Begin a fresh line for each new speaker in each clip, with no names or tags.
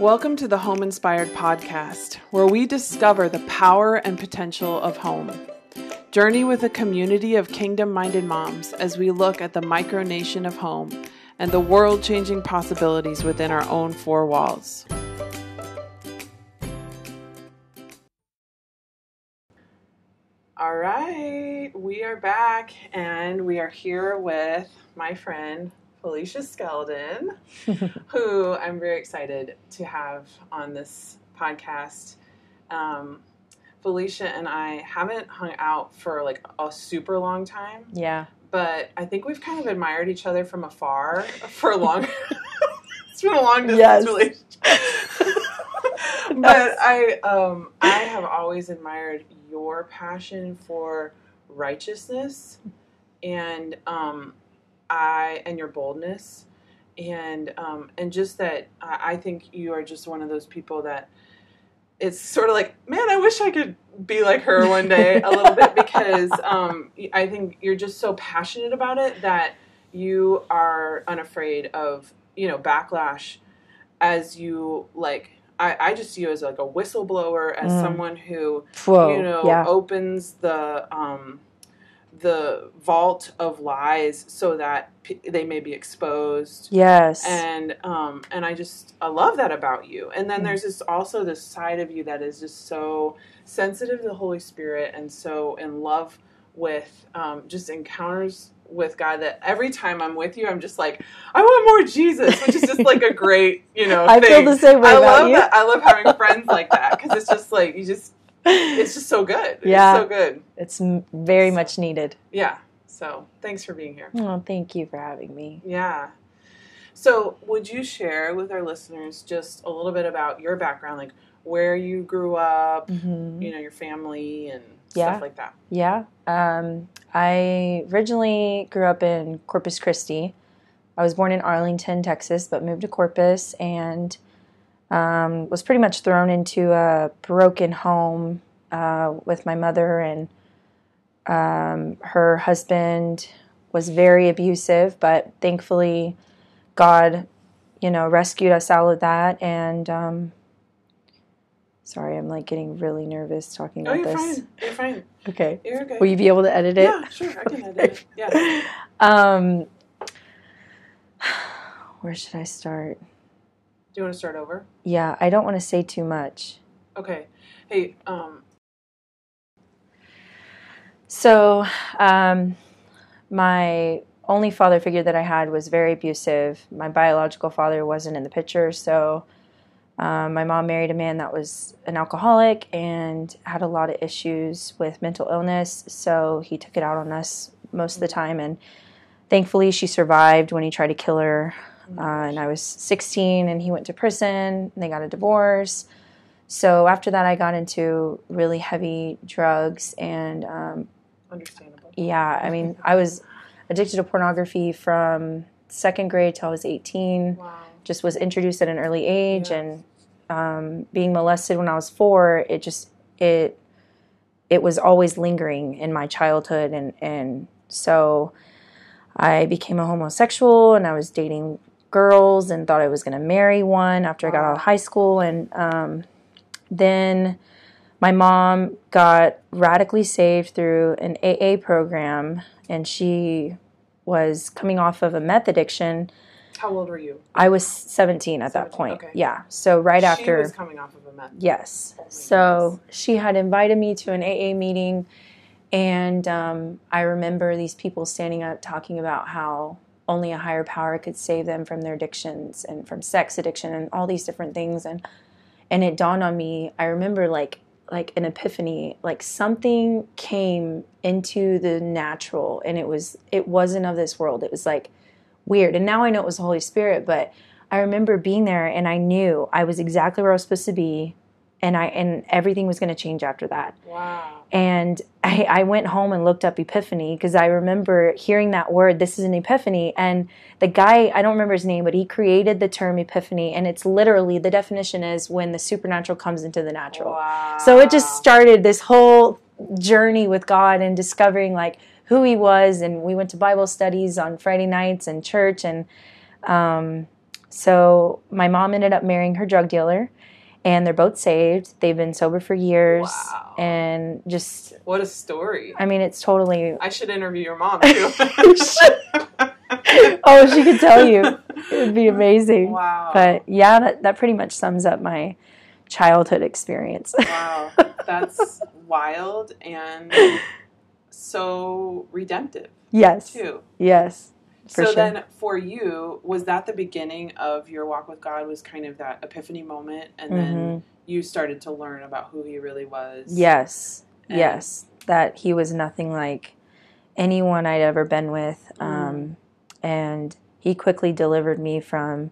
Welcome to the Home Inspired Podcast, where we discover the power and potential of home. Journey with a community of kingdom minded moms as we look at the micronation of home and the world changing possibilities within our own four walls. All right, we are back and we are here with my friend Felicia Skeldon, who I'm very excited to have on this podcast. Um, Felicia and I haven't hung out for like a super long time,
Yeah.
but I think we've kind of admired each other from afar for a long. it's been a long distance
Yes.
relationship. but I, um, I have always admired your passion for righteousness, and um, I and your boldness, and um, and just that I, I think you are just one of those people that it's sort of like, man, I wish I could be like her one day a little bit because um, I think you're just so passionate about it that you are unafraid of you know backlash as you like. I, I just see you as like a whistleblower, as
Mm.
someone who
Whoa.
you know
yeah.
opens the um, the vault of lies so that p- they may be exposed
yes.
and um, and I just I love that about you. And then
Mm.
there's this also this side of you that is just so sensitive to the Holy Spirit and so in love with um, just encounters with God that every time I'm with you, I'm just like I want more Jesus, which is just like a great you know.
I feel the same way
I love
you.
that. I love having friends like that because it's just like you just it's just so good.
Yeah.
it's so good.
It's very much needed.
Yeah. So thanks for being here.
Oh, thank you for having me.
Yeah. So, would you share with our listeners just a little bit about your background, like where you grew up,
hmm
you know, your family and
Yeah.
stuff like that?
Yeah. Um, I originally grew up in Corpus Christi. I was born in Arlington, Texas, but moved to Corpus and um, was pretty much thrown into a broken home uh, with my mother and um, her husband was very abusive, but thankfully God, you know, rescued us out of that. And um, sorry, I'm like getting really nervous talking
Oh,
about
you're
this.
fine. You're fine.
Okay.
You're okay.
Will you be able to edit it?
yeah, sure. I can edit it. Yeah.
Um, where should I start?
Do you want to start over?
Yeah, I don't want to say too much.
Okay. Hey, um,
So, um, my only father figure that I had was very abusive. My biological father wasn't in the picture, so um, my mom married a man that was an alcoholic and had a lot of issues with mental illness. So he took it out on us most of the time, and thankfully she survived when he tried to kill her. Uh, and I was 16, and he went to prison. And they got a divorce. So after that, I got into really heavy drugs and um,
understandable.
yeah, I mean, I was addicted to pornography from second grade till I was 18.
Wow.
Just was introduced at an early age,
Yeah.
and um, being molested when I was four, it just it it was always lingering in my childhood, and and so I became a homosexual, and I was dating girls, and thought I was going to marry one after I got out of high school, and um, then my mom got radically saved through an AA program, and she was coming off of a meth addiction.
How old were you?
I was 17 at that point.
okay.
Yeah. So right
She
after She
was coming off of a meth.
Yes.
Oh
So she had invited me to an AA meeting, and um, I remember these people standing up talking about how only a higher power could save them from their addictions and from sex addiction and all these different things. And and it dawned on me. I remember like like an epiphany, like something came into the natural, and it was it wasn't of this world. It was like weird. And now I know it was the Holy Spirit, but I remember being there and I knew I was exactly where I was supposed to be and I and everything was going to change after that.
Wow.
And I, I went home and looked up epiphany because I remember hearing that word. This is an epiphany, and the guy I don't remember his name, but he created the term epiphany, and it's literally the definition is when the supernatural comes into the natural.
Wow.
So it just started this whole journey with God and discovering like who He was. And we went to Bible studies on Friday nights and church. And um, So my mom ended up marrying her drug dealer, and they're both saved. They've been sober for years,
Wow.
and just
What a story.
I mean, it's totally.
I should interview your mom too.
oh, she could tell you. It would be amazing.
Wow.
But yeah, that, that pretty much sums up my childhood experience.
wow. That's wild and so redemptive
yes.
too.
Yes.
So
sure.
then for you, was that the beginning of your walk with God was kind of that epiphany moment and then
Mhm.
you started to learn about who he really was?
Yes. Yes. That he was nothing like anyone I'd ever been with.
Mm.
Um, and he quickly delivered me from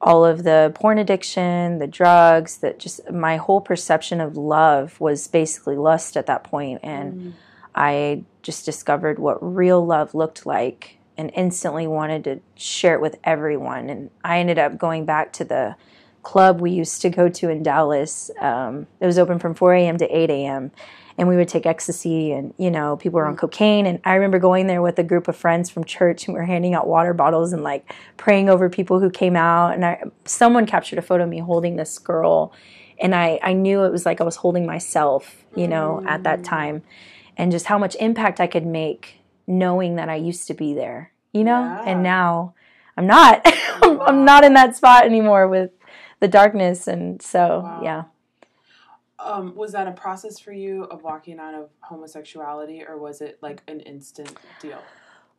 all of the porn addiction, the drugs, that just my whole perception of love was basically lust at that point. And
Mm.
I just discovered what real love looked like and instantly wanted to share it with everyone. And I ended up going back to the club we used to go to in Dallas. Um, it was open from 4 a.m. to 8 a.m. And we would take ecstasy, and you know, people were on cocaine. And I remember going there with a group of friends from church, and we were handing out water bottles and like praying over people who came out. And I, someone captured a photo of me holding this girl, and I, I knew it was like I was holding myself, you know, at that time and just how much impact I could make knowing that I used to be there, you know?
Yeah.
And now I'm not. I'm, I'm not in that spot anymore with the darkness. And so,
Wow.
yeah.
Um, was that a process for you of walking out of homosexuality or was it like an instant deal?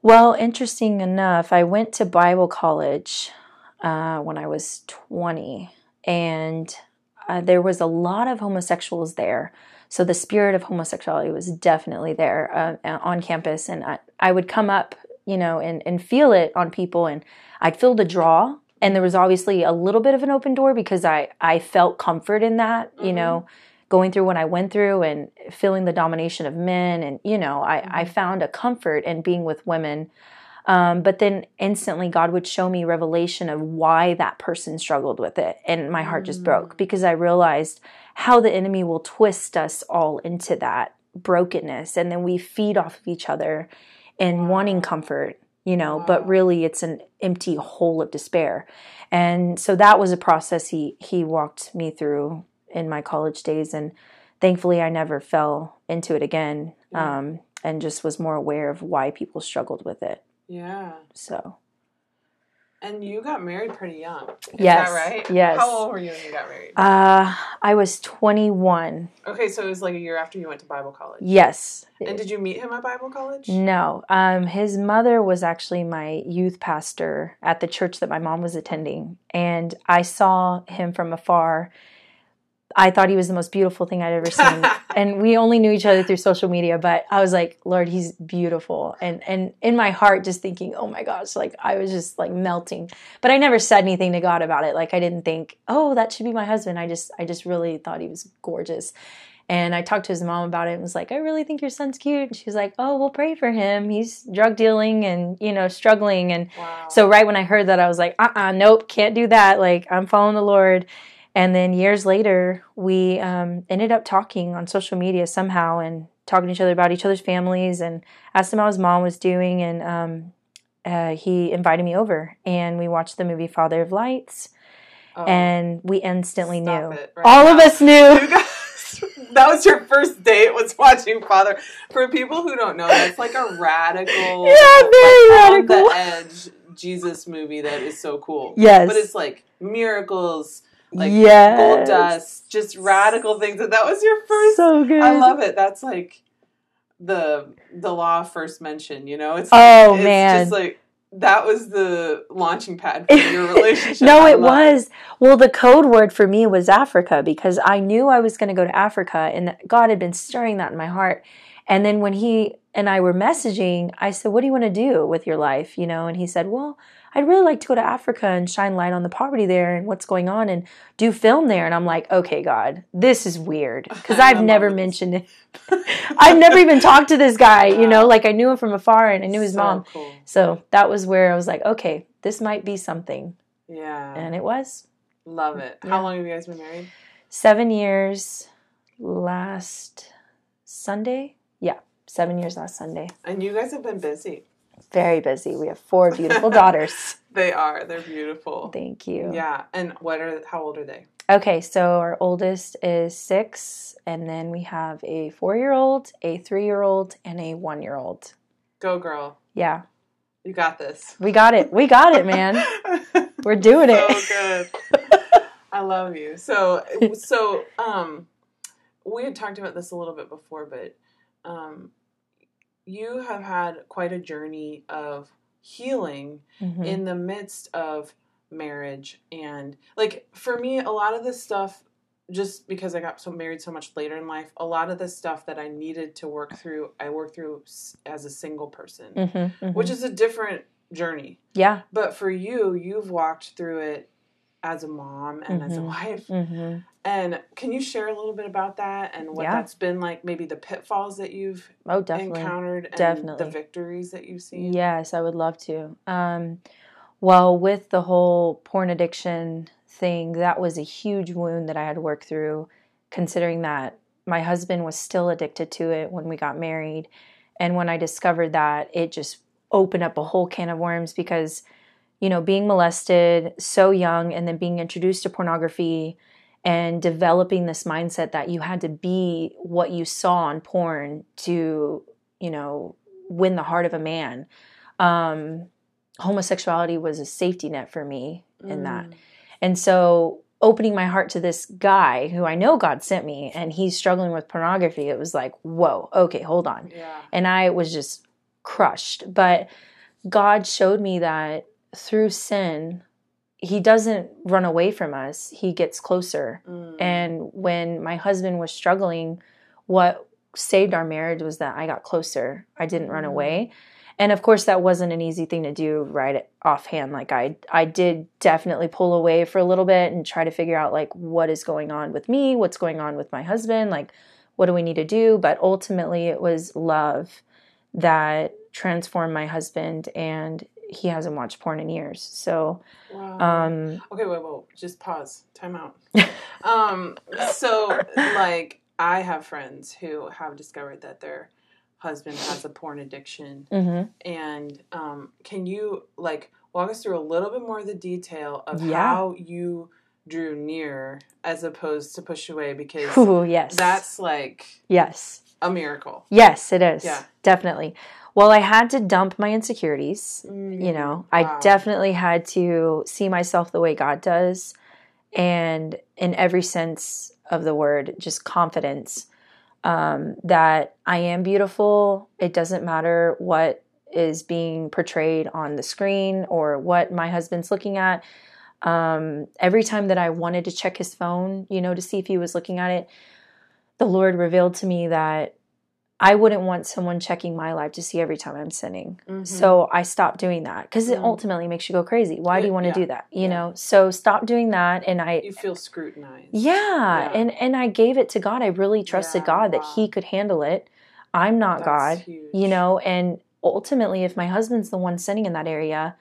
Well, interesting enough, I went to Bible college uh, when I was 20, and uh, there was a lot of homosexuals there. So the spirit of homosexuality was definitely there uh, on campus, and I, I would come up, you know, and, and feel it on people, and I'd feel the draw. And there was obviously a little bit of an open door because I, I felt comfort in that, you
Mhm.
know, going through what I went through and feeling the domination of men. And, you know, I, I found a comfort in being with women. Um, but then instantly, God would show me revelation of why that person struggled with it. And my heart just
Mm.
broke because I realized how the enemy will twist us all into that brokenness. And then we feed off of each other and wanting comfort, you know, but really it's an empty hole of despair. And so that was a process he, he walked me through in my college days. And thankfully, I never fell into it again um, and just was more aware of why people struggled with it.
Yeah.
So,
And you got married pretty young. Is
Yes,
that right?
yes.
How old were you when you got married?
uh, I was 21.
okay, so it was like a year after you went to Bible college.
Yes.
And did you meet him at Bible college?
No. Um, his mother was actually my youth pastor at the church that my mom was attending. And I saw him from afar. I thought he was the most beautiful thing I'd ever seen. and we only knew each other through social media, but I was like, Lord, he's beautiful. And and in my heart, just thinking, oh my gosh, like I was just like melting. But I never said anything to God about it. Like I didn't think, oh, that should be my husband. I just I just really thought he was gorgeous. And I talked to his mom about it and was like, I really think your son's cute. And she was like, Oh, we'll pray for him. He's drug dealing and, you know, struggling. And
Wow.
so right when I heard that, I was like, uh uh nope, can't do that. Like, I'm following the Lord. And then years later, we um, ended up talking on social media somehow and talking to each other about each other's families and asked him how his mom was doing. And um, uh, he invited me over and we watched the movie Father of Lights.
Oh,
And we instantly knew.
right
All of us knew.
Guys, that was your first date was watching Father. For people who don't know, that's like a radical,
Yeah, very
like,
radical.
on the edge Jesus movie that is so cool.
Yes.
but it's like miracles, like
yes.
gold dust, just radical things. And that was your first.
So good.
I love it. That's like the the law first mention. You know, it's
Oh,
it's
man.
just like that was the launching pad for your relationship.
no, it was. Well, the code word for me was Africa because I knew I was going to go to Africa and that God had been stirring that in my heart. And then when he and I were messaging, I said, What do you want to do with your life? You know, and he said, Well, I'd really like to go to Africa and shine light on the poverty there and what's going on and do film there. And I'm like, Okay, God, this is weird because I've never mentioned it. I've never even talked to this guy, you know, like I knew him from afar and I knew his
So
mom.
Cool.
So that was where I was like, Okay, this might be something.
Yeah,
And it was.
love it.
Yeah.
How long have you guys been married?
seven years last Sunday. Yeah, seven years last Sunday.
And you guys have been busy.
Very busy. We have four beautiful daughters.
They are. They're beautiful.
Thank you.
Yeah. And what are how old are they?
Okay, so our oldest is six, and then we have a four year old, a three year old, and a one year old.
Go girl.
Yeah,
You got this.
we got it. We got it, man. We're doing
so
it.
good. I love you. So so um we had talked about this a little bit before, but um you have had quite a journey of healing
Mhm.
in the midst of marriage and like for me a lot of this stuff just because I got so married so much later in life, a lot of the stuff that I needed to work through, I worked through as a single person,
Mhm, mhm.
which is a different journey.
yeah.
But for you, you've walked through it as a mom and as a
Mhm.
wife.
hmm
And can you share a little bit about that and what
Yeah.
that's been like? Maybe the pitfalls that you've
Oh, definitely.
encountered and
Definitely.
the victories that you've seen.
Yes, I would love to. Um, well, with the whole porn addiction thing, that was a huge wound that I had to work through, considering that my husband was still addicted to it when we got married. And when I discovered that, it just opened up a whole can of worms because, you know, being molested so young and then being introduced to pornography and developing this mindset that you had to be what you saw on porn to, you know, win the heart of a man. Um, homosexuality was a safety net for me in that.
Mm.
And so opening my heart to this guy who I know God sent me and he's struggling with pornography, it was like, whoa, okay, hold on.
Yeah.
And I was just crushed. But God showed me that through sin, he doesn't run away from us, he gets closer.
Mm.
And when my husband was struggling, what saved our marriage was that I got closer. I didn't run
Mm.
away. And of course that wasn't an easy thing to do right offhand. Like I I did definitely pull away for a little bit and try to figure out like what is going on with me, what's going on with my husband, like what do we need to do? But ultimately it was love that transformed my husband and he hasn't watched porn in years. So
wow.
um
Okay, wait, wait, just pause. Time out. um, so like I have friends who have discovered that their husband has a porn addiction
mhm.
and um, can you like walk us through a little bit more of the detail of
Yeah.
how you drew near as opposed to push away because
Ooh, yes.
that's like
yes.
a miracle.
Yes, it is.
Yeah.
Definitely. Well, I had to dump my insecurities. You know, I definitely had to see myself the way God does and in every sense of the word, just confidence um, that I am beautiful. It doesn't matter what is being portrayed on the screen or what my husband's looking at. Um, every time that I wanted to check his phone, you know, to see if he was looking at it, the Lord revealed to me that I wouldn't want someone checking my life to see every time I'm sinning.
Mhm.
So I stopped doing that because it
Mhm.
ultimately makes you go crazy. Why do you want to
Yeah.
do that? You
Yeah.
know, so stop doing that. And I,
you feel scrutinized.
yeah,
Yeah.
and and I gave it to God. I really trusted God that. He could handle it. I'm not
That's
God,
huge.
you know. And ultimately, if my husband's the one sinning in that area,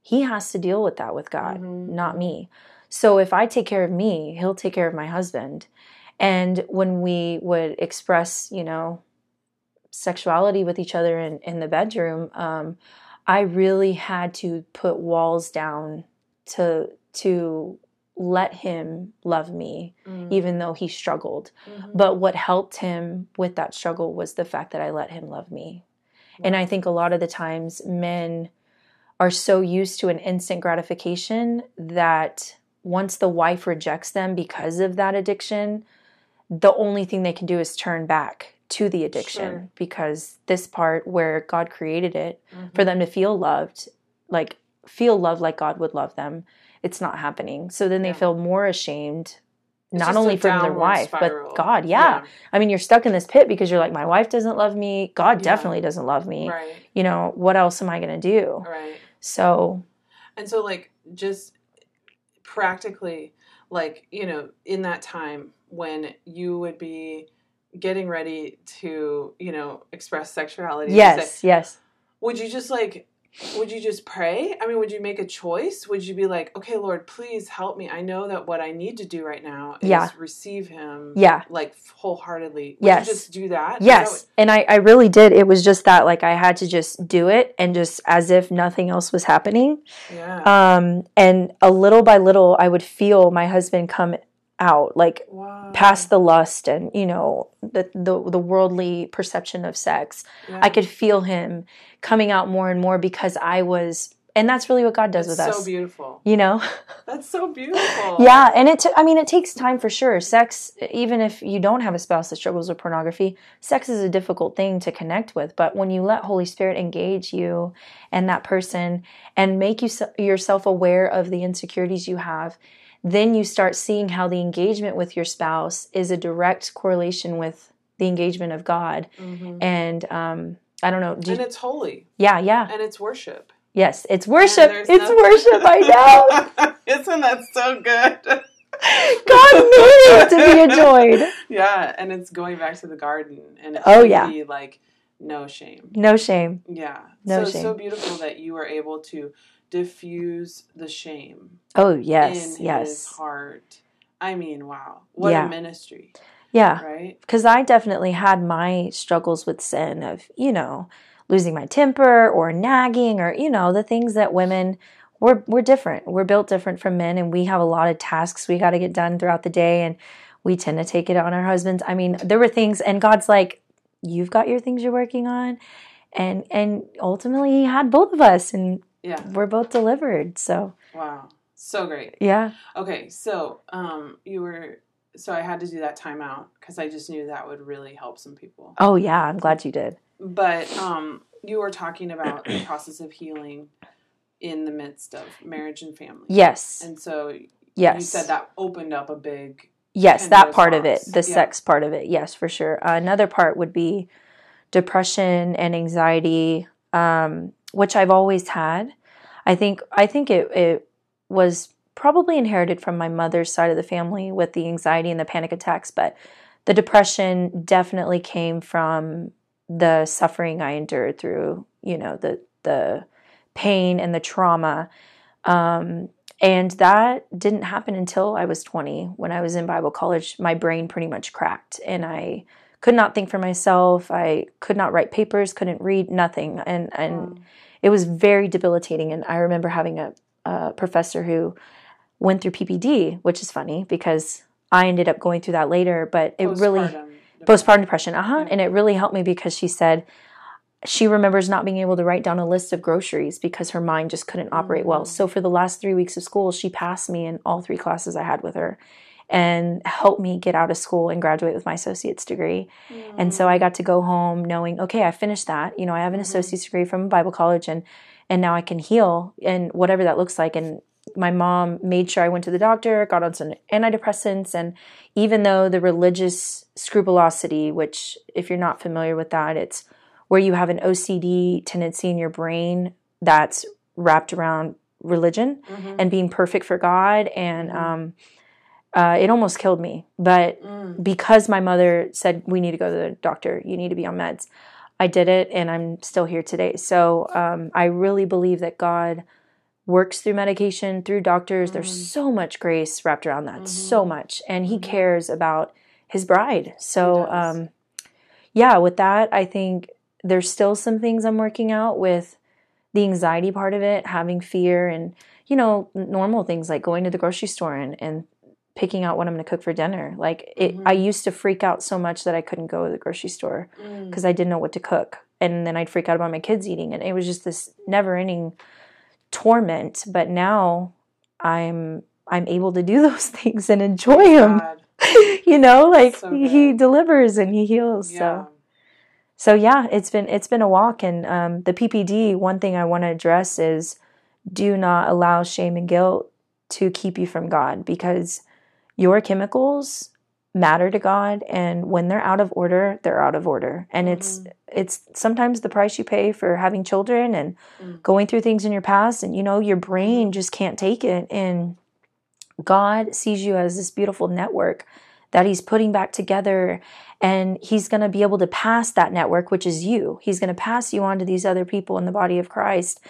he has to deal with that with God,
Mhm.
not me. So if I take care of me, He'll take care of my husband. And when we would express, you know, sexuality with each other in, in the bedroom, um, I really had to put walls down to to let him love me,
Mm.
even though he struggled.
Mhm.
But what helped him with that struggle was the fact that I let him love me. And I think a lot of the times men are so used to an instant gratification that once the wife rejects them because of that addiction, the only thing they can do is turn back to the addiction
Sure.
because this part where God created it
Mhm.
for them to feel loved, like feel love like God would love them, it's not happening. So then they
Yeah.
feel more ashamed.
It's
not only from their wife,
spiral.
but God. Yeah. I mean, you're stuck in this pit because you're like, my wife doesn't love me. God
Yeah.
definitely doesn't love me.
Right.
You know, what else am I going to do?
Right.
So,
And so, like, just practically, like, you know, in that time when you would be getting ready to, you know, express sexuality, you say,
yes, yes.
would you just like would you just pray? I mean, would you make a choice? Would you be like, okay, Lord, please help me? I know that what I need to do right now is
Yeah.
receive Him,
Yeah.
like wholeheartedly. Would
Yes.
you just do that
Yes, and I, I really did. It was just that, like, I had to just do it and just as if nothing else was happening.
yeah.
Um, and a little by little, I would feel my husband come out, like,
wow.
past the lust and, you know, the, the, the worldly perception of sex.
Yeah.
I could feel him coming out more and more because I was, and that's really what God does
That's
with
so
us.
So beautiful.
You know?
That's so beautiful.
Yeah, and it. T- I mean, it takes time for sure. Sex, even if you don't have a spouse that struggles with pornography, sex is a difficult thing to connect with. But when you let Holy Spirit engage you and that person, and make you se- yourself aware of the insecurities you have, then you start seeing how the engagement with your spouse is a direct correlation with the engagement of God.
Mhm.
And um, I don't know. Do
And
you,
it's holy,
yeah, yeah,
and it's worship.
yes. It's worship. It's worship. I know.
Isn't that so good?
God made it to be enjoyed.
Yeah, and it's going back to the garden, and
Oh, yeah.
be like no shame.
No shame.
Yeah,
No
so
shame.
so beautiful that you were able to diffuse the shame
Oh yes,
in
yes,
his heart. I mean, wow, what
Yeah.
a ministry,
yeah.
right?
Because I definitely had my struggles with sin of you know losing my temper or nagging or you know the things that women we're we're different. We're built different from men, and we have a lot of tasks we got to get done throughout the day, and we tend to take it on our husbands. I mean, there were things, and God's like, you've got your things you're working on, and and ultimately He had both of us, and
Yeah,
we're both delivered. So
wow, so great.
yeah,
Okay, so um, you were so I had to do that timeout because I just knew that would really help some people.
oh yeah, I'm glad you did.
But um, you were talking about the process of healing in the midst of marriage and family.
Yes,
And so
yes.
you said that opened up a big
Yes, that part of it, the
Yeah.
sex part of it. Yes, for sure. Uh, another part would be depression and anxiety, um, which I've always had. I think I think it it was probably inherited from my mother's side of the family with the anxiety and the panic attacks, but the depression definitely came from the suffering I endured through, you know, the the pain and the trauma. Um, and that didn't happen until I was 20. When I was in Bible college, my brain pretty much cracked and I could not think for myself. I could not write papers, couldn't read, nothing. And and
um,
it was very debilitating. And I remember having a, a professor who went through PPD, which is funny because I ended up going through that later, but it really
postpartum
postpartum depression uh-huh
Yeah.
and it really helped me because she said she remembers not being able to write down a list of groceries because her mind just couldn't operate well
Mm.
so for the last three weeks of school she passed me in all three classes i had with her and helped me get out of school and graduate with my associate's degree and so i got to go home knowing okay i finished that you know i have an
Mhm.
associate's degree from bible college and and now i can heal and whatever that looks like and my mom made sure i went to the doctor got on some antidepressants and even though the religious scrupulosity, which, if you're not familiar with that, it's where you have an OCD tendency in your brain that's wrapped around religion
Mhm.
and being perfect for God. And
Mhm.
um, uh, it almost killed me. But
Mm.
because my mother said, we need to go to the doctor, you need to be on meds, I did it and I'm still here today. So um, I really believe that God works through medication, through doctors. There's
Mhm.
so much grace wrapped around that,
Mhm.
so much. And He
Mhm.
cares about His bride. So, um, yeah, with that, I think there's still some things I'm working out with the anxiety part of it, having fear, and, you know, normal things like going to the grocery store and, and picking out what I'm going to cook for dinner. Like, it,
Mhm.
I used to freak out so much that I couldn't go to the grocery store
Mm.
because I didn't know what to cook. And then I'd freak out about my kids eating. And it was just this never ending torment. But now I'm I'm able to do those things and enjoy them. You know, like
So
he delivers and he heals.
Yeah.
So so yeah, it's been it's been a walk. And um, the PPD. One thing I want to address is do not allow shame and guilt to keep you from God because your chemicals matter to God and when they're out of order they're out of order and it's
Mhm.
it's sometimes the price you pay for having children and
Mm.
going through things in your past and you know your brain
Mhm.
just can't take it and God sees you as this beautiful network that he's putting back together and he's going to be able to pass that network which is you he's going to pass you on to these other people in the body of christ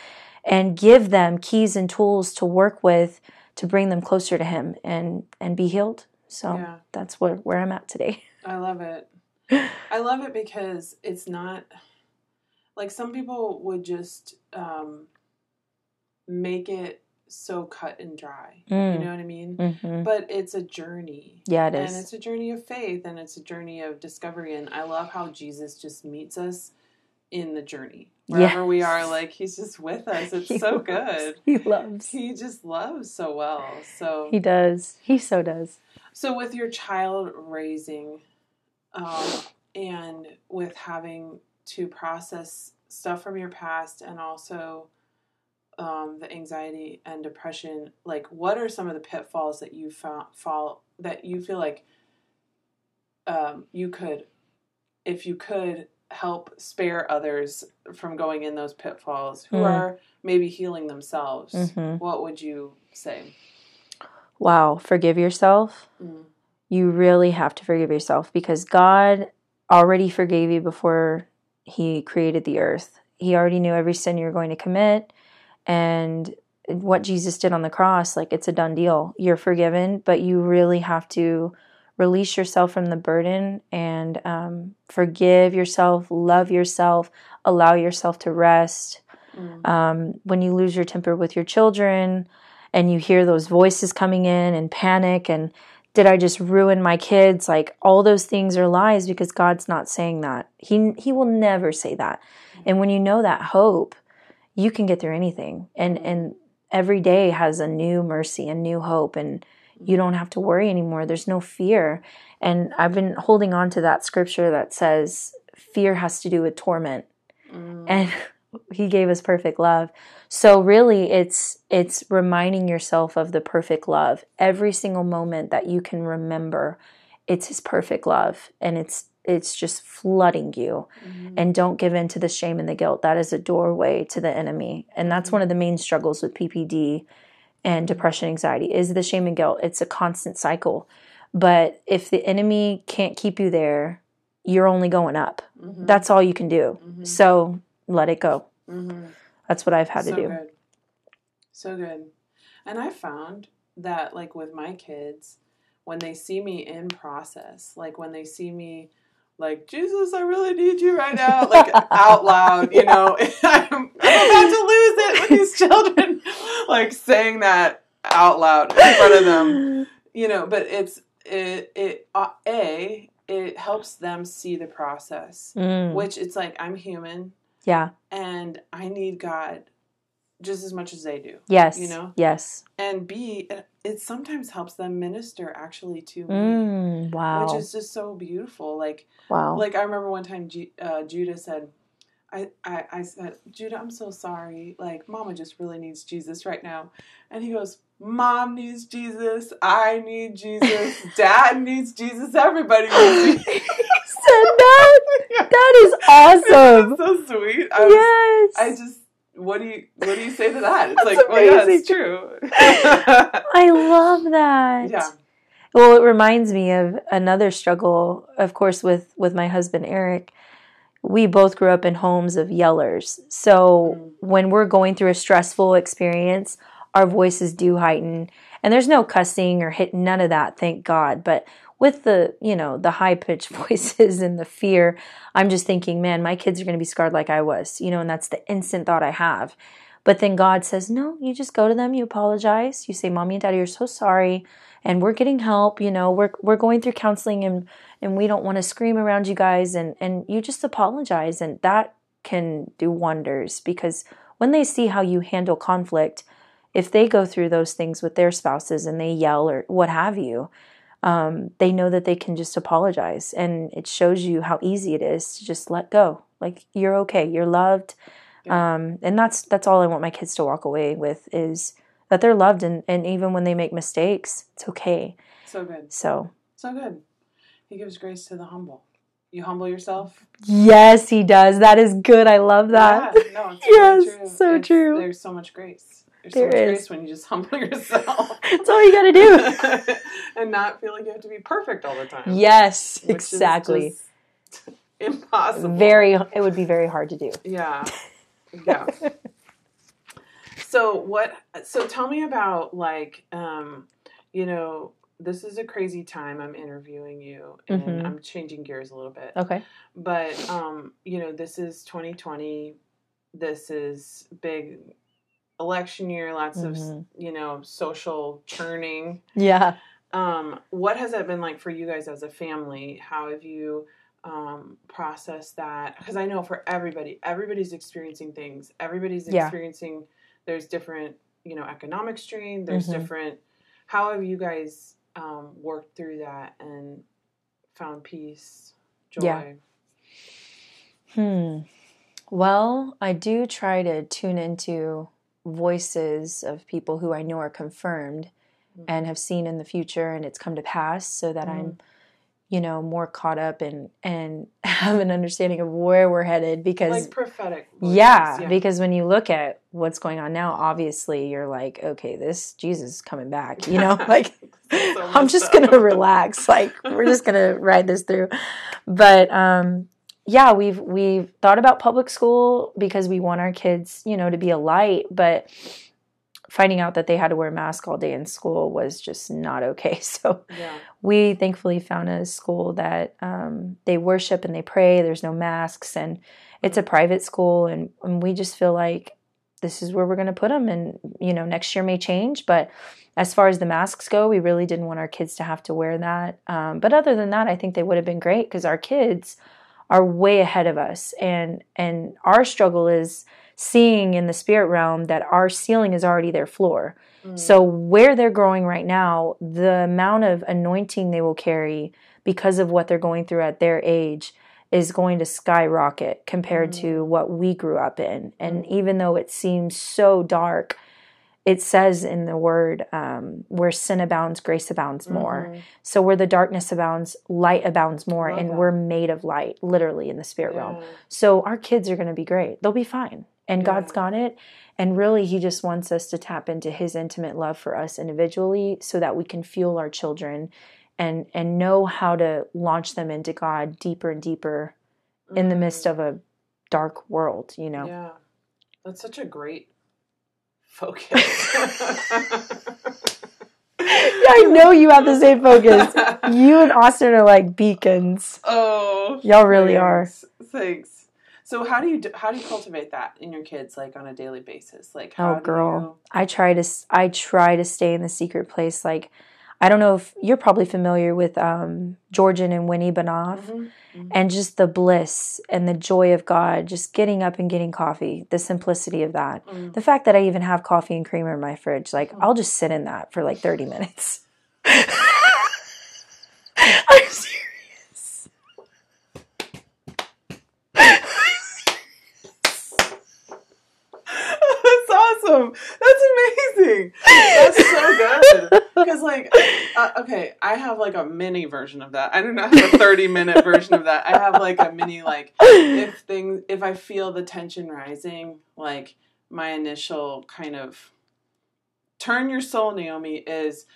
and give them keys and tools to work with to bring them closer to him and and be healed so
Yeah.
that's where, where i'm at today
I love it. I love it because it's not like some people would just um, make it so cut and dry. You
Mm.
know what I mean?
hmm
But it's a journey.
yeah it
And
is
it's a journey of faith and it's a journey of discovery. And I love how Jesus just meets us in the journey. Wherever we are, like he's just with us. It's
He
so
loves-
good.
he loves
He just loves so well. So
he does he so does
so with your child raising, um, and with having to process stuff from your past and also um, the anxiety and depression, like what are some of the pitfalls that you found fall that you feel like um, you could, if you could help spare others from going in those pitfalls who
Mm.
are maybe healing themselves,
Mhm.
what would you say?
wow forgive yourself
Mm.
you really have to forgive yourself because God already forgave you before He created the earth. He already knew every sin you're going to commit. And what Jesus did on the cross, like it's a done deal. You're forgiven, but you really have to release yourself from the burden and um, forgive yourself, love yourself, allow yourself to rest.
Mm.
Um, when you lose your temper with your children and you hear those voices coming in and panic and did I just ruin my kids? Like all those things are lies because God's not saying that. He he will never say that. And when you know that hope, you can get through anything. And and every day has a new mercy a new hope and you don't have to worry anymore. There's no fear. And I've been holding on to that scripture that says fear has to do with torment.
Mm.
and he gave us perfect love. So really it's it's reminding yourself of the perfect love. Every single moment that you can remember it's his perfect love. And it's it's just flooding you.
Mhm.
and don't give in to the shame and the guilt. That is a doorway to the enemy. And that's one of the main struggles with ppd and depression anxiety is the shame and guilt it's a constant cycle but if the enemy can't keep you there you're only going up
Mhm.
that's all you can do
Mhm.
so let it go
Mhm.
that's what I've had
so
to do.
good. So good. And I found that like with my kids, when they see me in process, like when they see me like Jesus, I really need you right now, like out loud, you know, I'm, I'm about to lose it with these children, like saying that out loud in front of them, you know. But it's it it uh, a it helps them see the process,
Mm,
which it's like I'm human
yeah.
and I need God just as much as they do.
Yes.
You know?
Yes.
And B, it, it sometimes helps them minister actually to me,
Mm, wow.
which is just so beautiful. Like,
wow.
like I remember one time Ju- uh, Judah said, I, I, I said, Judah, I'm so sorry. Like, Mama just really needs Jesus right now. And he goes, Mom needs Jesus. I need Jesus. Dad needs Jesus. Everybody needs Jesus.
said that. That is awesome.
so sweet. I was,
yes.
I just what do you what do you say to that? It's
That's
like, well, yeah, it's true.
I love that.
yeah.
Well, it reminds me of another struggle, of course, with with my husband Eric. We both grew up in homes of yellers. So
Mm.
when we're going through a stressful experience, our voices do heighten. And there's no cussing or hit none of that, thank God. But with the, you know, the high pitched voices and the fear, I'm just thinking, man, my kids are going to be scarred like I was, you know, and that's the instant thought I have. But then God says, no, you just go to them, you apologize, you say, Mommy and Daddy you're so sorry, and we're getting help, you know, we're we're going through counseling and and we don't want to scream around you guys and and you just apologize and that can do wonders because when they see how you handle conflict, if they go through those things with their spouses and they yell or what have you, um, they know that they can just apologize and it shows you how easy it is to just let go. Like you're okay, you're loved. Um, and that's that's all I want my kids to walk away with is that they're loved and, and even when they make mistakes, it's okay.
So good.
So
So good. He gives grace to the humble. You humble yourself.
Yes, he does. That is good. I love that.
Yeah, no,
Yes,
really true.
so
It's-
true.
There's so much grace. There's
There
so much
is.
grace when you just humble yourself.
That's all you got to do.
and not feel like you have to be perfect all the time.
yes, exactly.
impossible.
Very, it would be very hard to do.
Yeah. Yeah. so what so tell me about like um you know this is a crazy time i'm interviewing you and
Mhm.
i'm changing gears a little bit
Okay.
but um you know this is 2020 this is big election year lots of
Mhm.
you know social churning
Yeah.
um, what has that been like for you guys as a family? How have you um, processed that? Because I know for everybody, everybody's experiencing things. Everybody's
Yeah.
experiencing. There's different, you know, economic strain. There's
Mhm.
different. How have you guys um, worked through that and found peace, joy?
Yeah. Hmm. Well, I do try to tune into voices of people who I know are confirmed
Mhm.
and have seen in the future and it's come to pass so that I'm you know more caught up and and have an understanding of where we're headed because
Like prophetic. voices,
yeah, because when you look at what's going on now obviously you're like okay this Jesus is coming back you know like
So
I'm just
up.
gonna relax. Like we're just gonna ride this through. But um, yeah, we've we've thought about public school because we want our kids, you know, to be a light. But finding out that they had to wear a mask all day in school was just not okay. So
yeah.
we thankfully found a school that um, they worship and they pray. There's no masks, and it's a private school, and, and we just feel like this is where we're going to put them. And you know, next year may change, but as far as the masks go, we really didn't want our kids to have to wear that. Um, but other than that, I think they would have been great because our kids are way ahead of us, and and our struggle is seeing in the spirit realm that our ceiling is already their floor.
Mm.
So where they're growing right now, the amount of anointing they will carry because of what they're going through at their age is going to skyrocket compared to what we grew up in. And even though it seems so dark, it says in the word, um, where sin abounds, grace abounds more.
Mhm.
So where the darkness abounds, light abounds more,
Love
and
that.
we're made of light, literally in the spirit realm. So our kids are going to be great. They'll be fine. And
Yeah.
God's got it. And really, He just wants us to tap into His intimate love for us individually so that we can fuel our children and, and know how to launch them into God deeper and deeper in the midst of a dark world, you know?
Yeah. That's such a great focus.
Yeah, I know you have the same focus. You and Austin are like beacons.
oh,
Y'all really are.
thanks. Thanks. So how do you do, how do you cultivate that in your kids like on a daily basis? Like oh, how
Oh, girl. I try to I try to stay in the secret place. Like I don't know if you're probably familiar with um, Georgian and Winnie Banov.
you, Mhm.
and just the bliss and the joy of God, just getting up and getting coffee, the simplicity of that.
Mm.
The fact that I even have coffee and creamer in my fridge, like
Mm.
I'll just sit in that for like 30 minutes. I'm serious.
That's awesome. That's amazing. That's so good. Because like, uh, okay, I have like a mini version of that. I do not have a thirty minute version of that. I have like a mini like if things if I feel the tension rising, like my initial kind of turn your soul, Naomi, is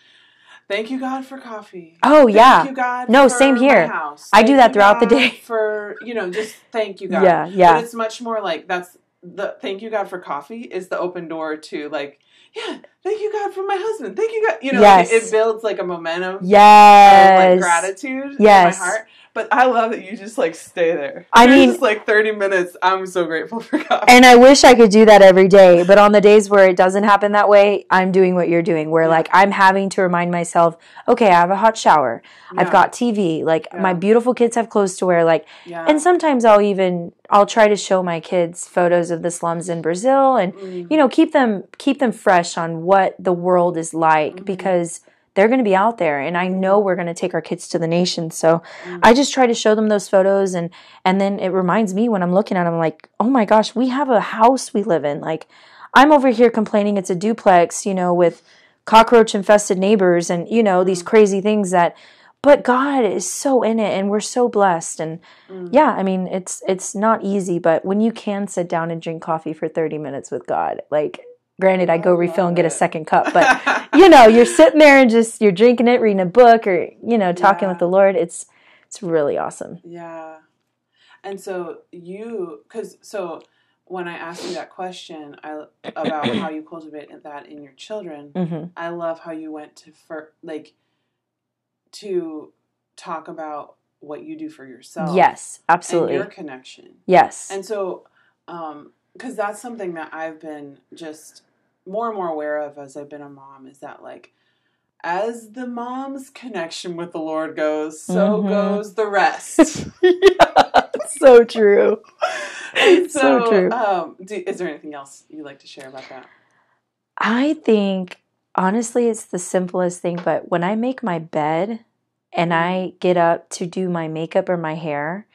thank you God for coffee.
Oh,
Thank
yeah.
you God.
No,
for
same here.
house.
I do that throughout the day.
For you know, just thank you God.
Yeah, yeah.
But it's much more like that's the thank you God for coffee is the open door to like yeah thank you God for my husband thank you God you know
Yes.
it builds like a momentum of
Yes.
like gratitude
Yes.
in my heart. But I love that you just like stay there.
I
You're
mean-
just like thirty minutes. I'm so grateful for coffee.
And I wish I could do that every day, but on the days where it doesn't happen that way, I'm doing what you're doing, where
Yeah.
like I'm having to remind myself, okay, I have a hot shower, I've got TV, like my beautiful kids have clothes to wear, like
yeah.
and sometimes I'll even I'll try to show my kids photos of the slums in Brazil and
Mm.
you know keep them keep them fresh on what the world is like
Mhm.
because they're going to be out there and I know we're going to take our kids to the nation so
Mm.
I just try to show them those photos and and then it reminds me when I'm looking at them like oh my gosh we have a house we live in like I'm over here complaining it's a duplex you know with cockroach infested neighbors and you know these crazy things that but God is so in it and we're so blessed and
Mm.
yeah I mean it's it's not easy but when you can sit down and drink coffee for 30 minutes with God like Granted, I go refill and get a second cup, but you know, you're sitting there and just you're drinking it, reading a book, or you know, talking
Yeah.
with the Lord. It's it's really awesome.
Yeah. And so you, because so when I asked you that question I, about how you cultivate that in your children,
hmm
I love how you went to for like to talk about what you do for yourself.
Yes,
And
absolutely.
your connection.
Yes.
And so, um because that's something that I've been just more and more aware of as I've been a mom is that like, as the mom's connection with the Lord goes, so
Mhm.
goes the rest.
yeah, so true.
And
So true.
Um, do, is there anything else you'd like to share about that?
I think honestly, it's the simplest thing. But when I make my bed and I get up to do my makeup or my hair,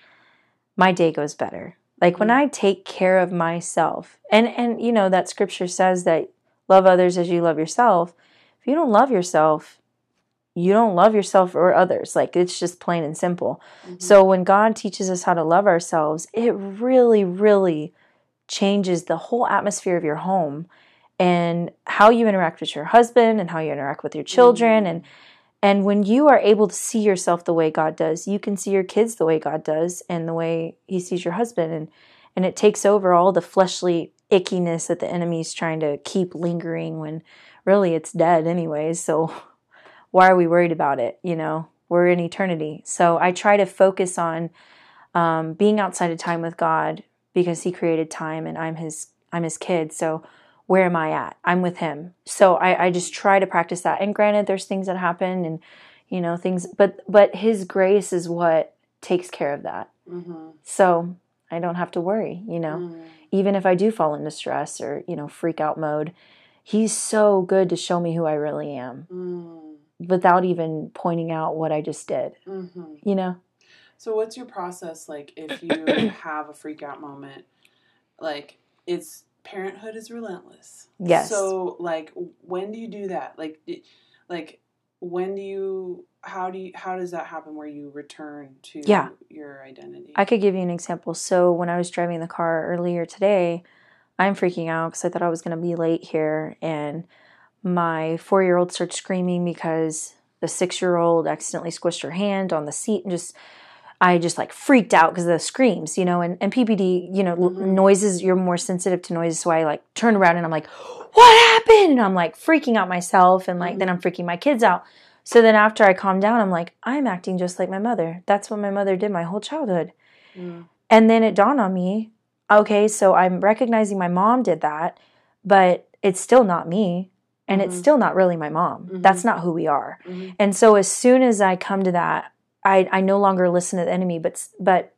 my day goes better. Like when
Mhm.
I take care of myself, and and you know that scripture says that love others as you love yourself. If you don't love yourself, you don't love yourself or others. Like it's just plain and simple.
Mhm.
So when God teaches us how to love ourselves, it really, really changes the whole atmosphere of your home and how you interact with your husband and how you interact with your children
Mm.
and and when you are able to see yourself the way God does, you can see your kids the way God does and the way he sees your husband and and it takes over all the fleshly ickiness that the enemy's trying to keep lingering when really it's dead anyways. So why are we worried about it? You know, we're in eternity. So I try to focus on um, being outside of time with God because He created time and I'm His I'm His kid. So where am I at? I'm with Him. So I, I just try to practice that. And granted, there's things that happen and you know things, but but His grace is what takes care of that.
Mhm.
So I don't have to worry. You know
Mm.
Even if I do fall into stress or, you know, freak out mode, he's so good to show me who I really am
Mm.
without even pointing out what I just did,
Mhm.
you know?
So, what's your process like if you have a freak out moment? Like, it's parenthood is relentless.
Yes.
So, like, when do you do that? Like, like when do you? How do you? How does that happen? Where you return to
Yeah.
your identity?
I could give you an example. So when I was driving the car earlier today, I'm freaking out because I thought I was going to be late here. And my four year old starts screaming because the six year old accidentally squished her hand on the seat and just. I just like freaked out because of the screams, you know, and, and PPD, you know,
Mhm.
noises, you're more sensitive to noises. So I like turn around and I'm like, what happened? And I'm like freaking out myself and like then I'm freaking my kids out. So then after I calm down, I'm like, I'm acting just like my mother. That's what my mother did my whole childhood.
Mm.
And then it dawned on me, okay, so I'm recognizing my mom did that, but it's still not me. And it's
Mhm.
still not really my mom. That's not who we are.
Mhm.
And so as soon as I come to that, I, I no longer listen to the enemy, but but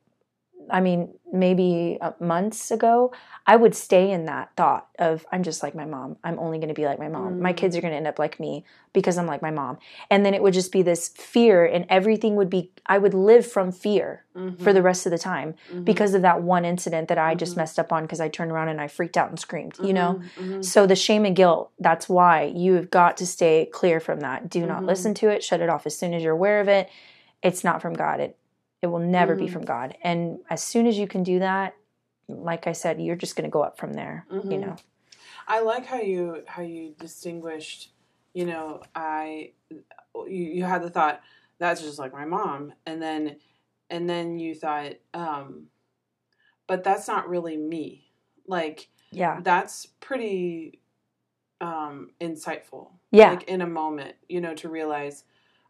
I mean, maybe months ago, I would stay in that thought of I'm just like my mom. I'm only going to be like my mom. My
Mm.
kids are going to end up like me because I'm like my mom. And then it would just be this fear, and everything would be. I would live from fear
Mhm.
for the rest of the time
Mhm.
because of that one incident that I just
Mhm.
messed up on because I turned around and I freaked out and screamed. You know.
Mhm. Mhm.
So the shame and guilt, that's why you've got to stay clear from that. Do not listen to it. Shut it off as soon as you're aware of it. It's not from God. It it will never be
Mhm.
from God. And as soon as you can do that, like I said, you're just going to go up from there, you
Mhm.
know.
I like how you how you distinguished. You know, I you, you had the thought that's just like my mom, and then and then you thought, um, but that's not really me. Like
Yeah.
that's pretty um, insightful.
Yeah.
like in a moment, you know, to realize.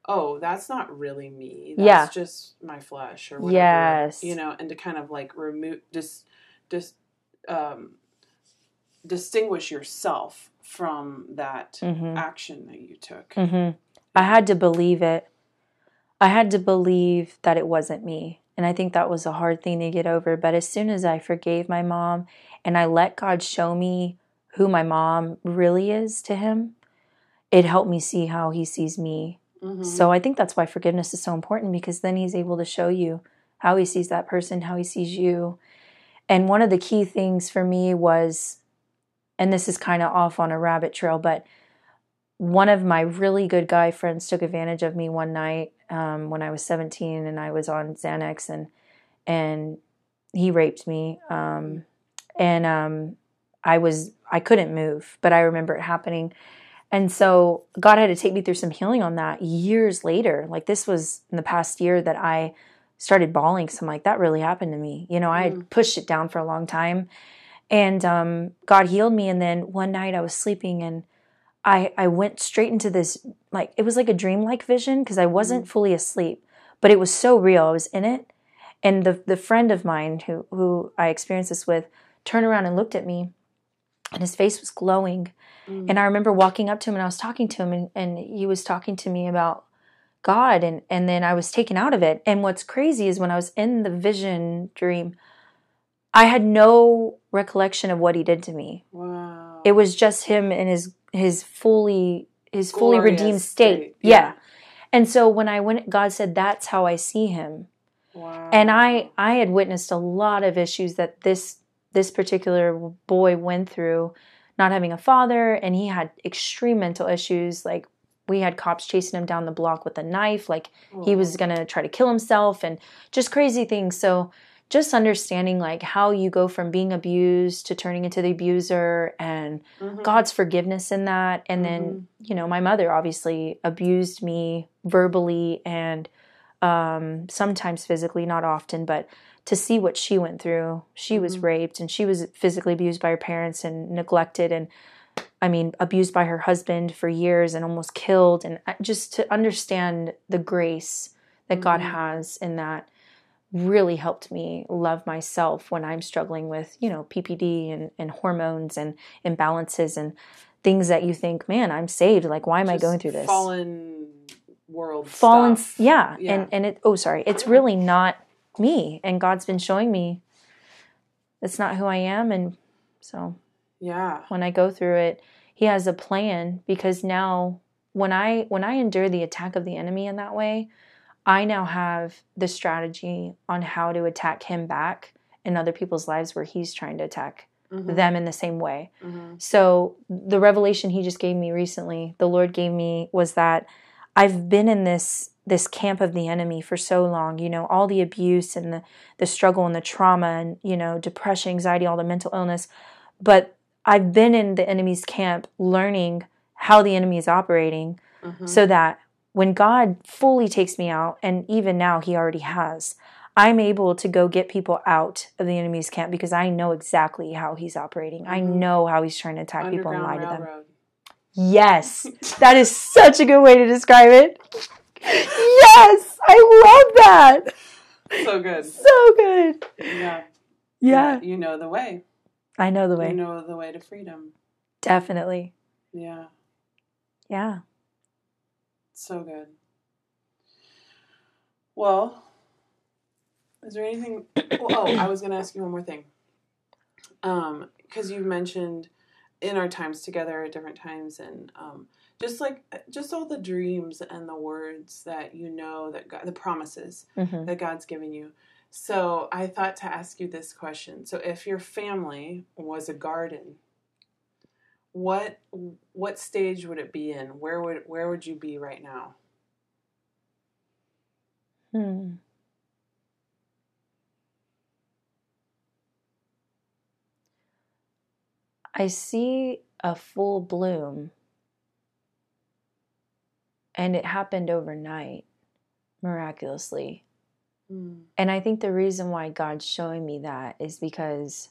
Oh, that's not really me. That's
Yeah.
just my flesh or whatever.
Yes.
You know, and to kind of like remove just just um distinguish yourself from that
Mhm.
action that you took.
hmm I had to believe it. I had to believe that it wasn't me. And I think that was a hard thing to get over. But as soon as I forgave my mom and I let God show me who my mom really is to him, it helped me see how he sees me. So I think that's why forgiveness is so important because then he's able to show you how he sees that person, how he sees you. And one of the key things for me was, and this is kind of off on a rabbit trail, but one of my really good guy friends took advantage of me one night um, when I was 17 and I was on Xanax and and he raped me. Um, and um, I was I couldn't move, but I remember it happening. And so God had to take me through some healing on that years later. Like this was in the past year that I started bawling. So I'm like, that really happened to me. You know, I had pushed it down for a long time. And um, God healed me. And then one night I was sleeping and I, I went straight into this, like, it was like a dreamlike vision because I wasn't fully asleep, but it was so real. I was in it. And the, the friend of mine who, who I experienced this with turned around and looked at me and his face was glowing.
Mm.
And I remember walking up to him and I was talking to him and, and he was talking to me about God and, and then I was taken out of it. And what's crazy is when I was in the vision dream, I had no recollection of what he did to me.
Wow.
It was just him in his his fully his fully redeemed state.
state,
Yeah.
yeah.
And so when I went God said that's how I see him.
Wow.
And I I had witnessed a lot of issues that this this particular boy went through not having a father and he had extreme mental issues like we had cops chasing him down the block with a knife like he was going to try to kill himself and just crazy things so just understanding like how you go from being abused to turning into the abuser and
Mhm.
God's forgiveness in that. And then, you know, my mother obviously abused me verbally and um, sometimes physically, not often, but to see what she went through, she was
Mhm.
raped and she was physically abused by her parents and neglected and I mean, abused by her husband for years and almost killed. And just to understand the grace that God
Mhm.
has in that really helped me love myself when I'm struggling with, you know, PPD and, and hormones and imbalances and things that you think, man, I'm saved. Like, why am I going through this?
Fallen world.
Fallen, yeah.
Yeah.
And, and it, oh, sorry, it's really not me. And God's been showing me it's not who I am. And so
Yeah.
when I go through it, he has a plan because now when I when I endure the attack of the enemy in that way, I now have the strategy on how to attack him back in other people's lives where he's trying to attack
Mhm.
them in the same way.
Mhm.
So the revelation he just gave me recently, the Lord gave me was that I've been in this this camp of the enemy for so long, you know, all the abuse and the the struggle and the trauma and, you know, depression, anxiety, all the mental illness. But I've been in the enemy's camp learning how the enemy is operating
Mhm.
so that when God fully takes me out, and even now He already has, I'm able to go get people out of the enemy's camp because I know exactly how He's operating. I
Mhm.
know how He's trying to attack people and lie to them. Yes, that is such a good way to describe it. Yes, I love that.
So good.
So good.
Yeah.
Yeah,
You know the way.
I know the way.
You know the way to freedom.
Definitely.
Yeah.
Yeah.
So good. Well, is there anything? Oh, I was going to ask you one more thing. Um, because you've mentioned in our times together at different times, and um, just like just all the dreams and the words that you know that God, the promises
hmm
that God's given you. So I thought to ask you this question. So if your family was a garden, what what stage would it be in? Where would where would you be right now?
Hmm. I see a full bloom, and it happened overnight, miraculously. And I think the reason why God's showing me that is because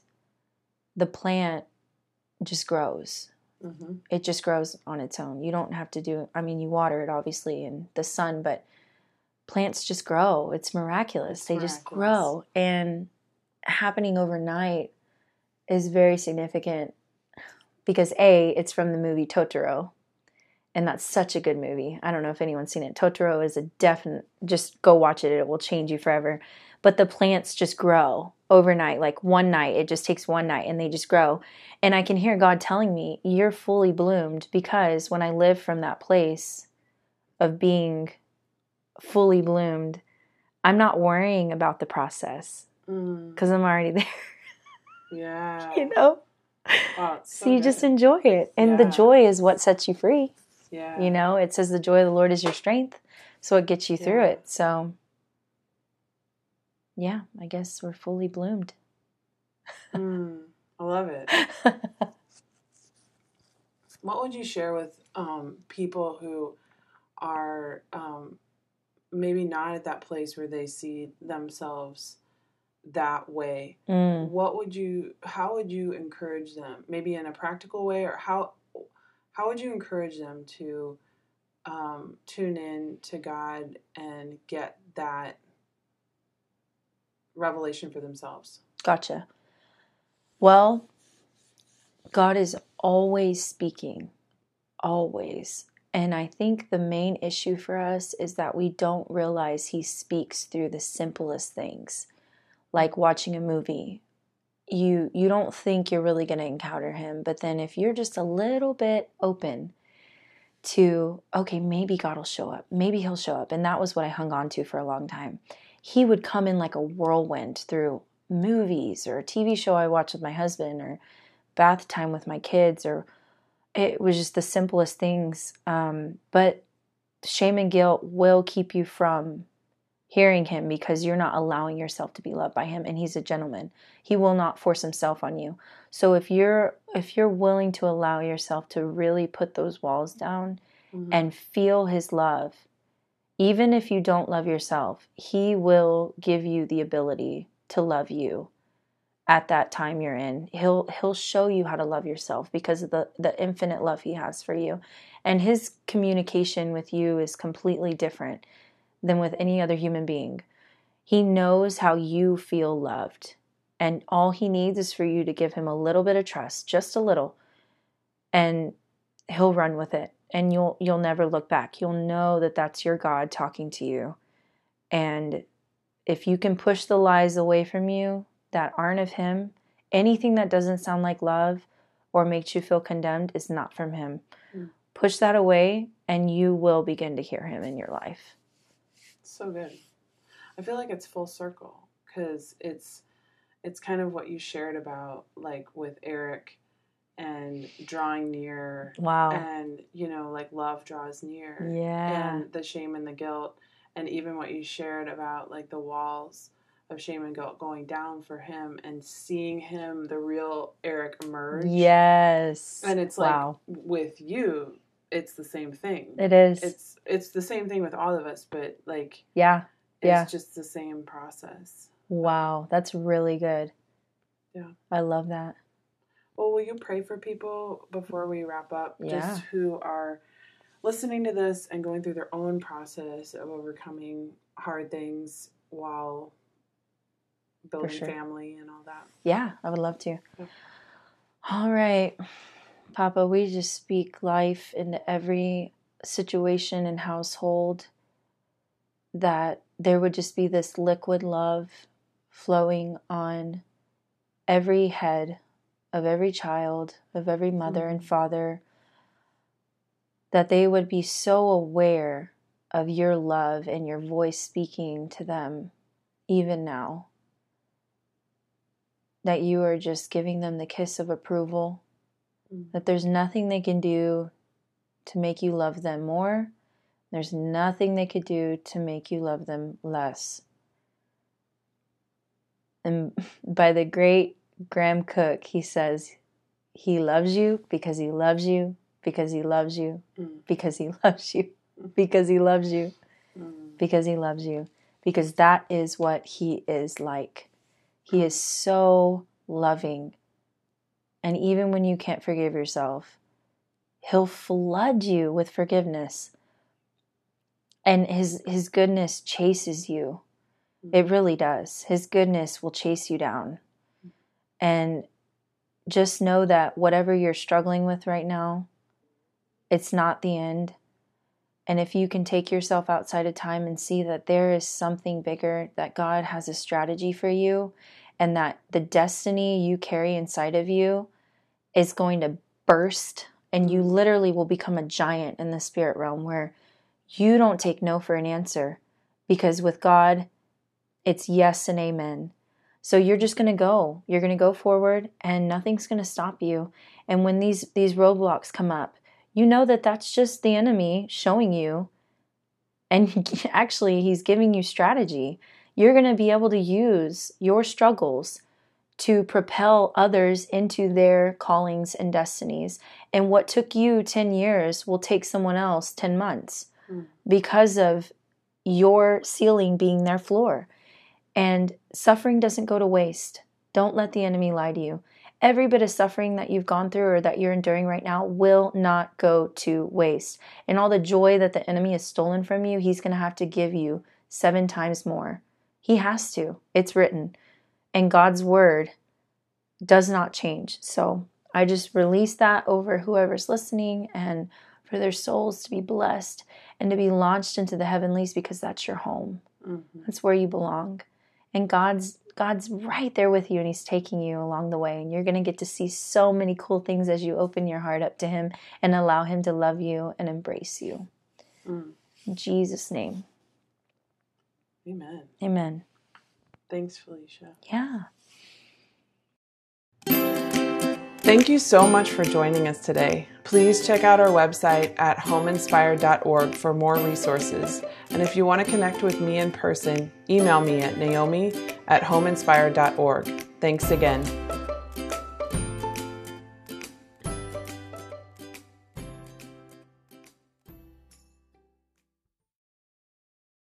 the plant just grows.
Mm-hmm.
It just grows on its own. You don't have to do I mean you water it obviously in the sun, but plants just grow. It's miraculous.
It's
they just grow and happening overnight is very significant because a it's from the movie Totoro. And that's such a good movie. I don't know if anyone's seen it. Totoro is a definite just go watch it. It will change you forever. But the plants just grow overnight. Like one night, it just takes one night and they just grow. And I can hear God telling me, You're fully bloomed because when I live from that place of being fully bloomed, I'm not worrying about the process
Mm,
because I'm already there,
yeah.
you know?
Wow, it's
So, you just enjoy it. And the joy is what sets you free.
yeah.
You know, it says the joy of the Lord is your strength. So it gets you through it. So, yeah, I guess we're fully bloomed.
Mm, I love it. what would you share with um, people who are um, maybe not at that place where they see themselves that way?
Mm.
What would you? How would you encourage them? Maybe in a practical way, or how? How would you encourage them to um, tune in to God and get that revelation for themselves?
Gotcha. Well, God is always speaking, always. And I think the main issue for us is that we don't realize He speaks through the simplest things, like watching a movie. You you don't think you're really going to encounter Him, but then if you're just a little bit open to okay, maybe God will show up, maybe He'll show up, and that was what I hung on to for a long time. He would come in like a whirlwind through movies or a TV show I watched with my husband or bath time with my kids or it was just the simplest things. Um, but shame and guilt will keep you from hearing him because you're not allowing yourself to be loved by him and he's a gentleman. He will not force himself on you. So if you're if you're willing to allow yourself to really put those walls down
Mhm.
and feel his love, even if you don't love yourself, he will give you the ability to love you at that time you're in. He'll he'll show you how to love yourself because of the the infinite love he has for you. And his communication with you is completely different than with any other human being. He knows how you feel loved. And all he needs is for you to give him a little bit of trust, just a little. And he'll run with it and you'll you'll never look back. You'll know that that's your God talking to you. And if you can push the lies away from you that aren't of him, anything that doesn't sound like love or makes you feel condemned is not from him.
Mm.
Push that away and you will begin to hear him in your life.
So good. I feel like it's full circle because it's it's kind of what you shared about like with Eric and drawing near
Wow.
and you know like love draws near
Yeah.
and the shame and the guilt and even what you shared about like the walls of shame and guilt going down for him and seeing him the real Eric emerge
Yes.
and it's like
wow.
with you it's the same thing
It is.
it's it's the same thing with all of us but like
yeah.
it's
Yeah.
just the same process
Wow. That's really good.
Yeah.
I love that.
well will you pray for people before we wrap up
Yeah.
just who are listening to this and going through their own process of overcoming hard things while building
sure.
family and all that
Yeah, I would love to.
Yeah.
All right. Papa, we just speak life into every situation and household that there would just be this liquid love flowing on every head of every child, of every mother and
Mhm.
father, that they would be so aware of your love and your voice speaking to them even now that you are just giving them the kiss of approval,
Mm.
that there's nothing they can do to make you love them more. There's nothing they could do to make you love them less. And by the great Graham Cooke, he says, He loves you because he loves you, because he loves you,
Mm.
because he loves you, because he loves you
Mm.
because he loves you because that is what he is like he is so loving and even when you can't forgive yourself he'll flood you with forgiveness. And his his goodness chases you. Mm-hmm. It really does. His goodness will chase you down. And just know that whatever you're struggling with right now it's not the end. And if you can take yourself outside of time and see that there is something bigger, that God has a strategy for you, and that the destiny you carry inside of you is going to burst, and you literally will become a giant in the spirit realm where you don't take no for an answer. Because with God, it's yes and amen. So you're just going to go. You're going to go forward, and nothing's going to stop you. And when these, these roadblocks come up, you know that that's just the enemy showing you and actually he's giving you strategy you're going to be able to use your struggles to propel others into their callings and destinies. And what took you 10 years will take someone else 10 months mm. because of your ceiling being their floor. And suffering doesn't go to waste. Don't let the enemy lie to you. Every bit of suffering that you've gone through or that you're enduring right now will not go to waste. And all the joy that the enemy has stolen from you, he's going to have to give you seven times more. He has to. It's written. And God's word does not change. So I just release that over whoever's listening and for their souls to be blessed and to be launched into the heavenlies because that's your home. Mm-hmm. That's where you belong. And God's God's right there with you and he's taking you along the way and you're going to get to see so many cool things as you open your heart up to him and allow him to love you and embrace you. Mm. In Jesus name.
Amen.
Amen.
Thanks, Felicia.
Yeah.
Thank you so much for joining us today. Please check out our website at homeinspired.org for more resources. And if you want to connect with me in person, email me at naomi at homeinspired.org. Thanks again.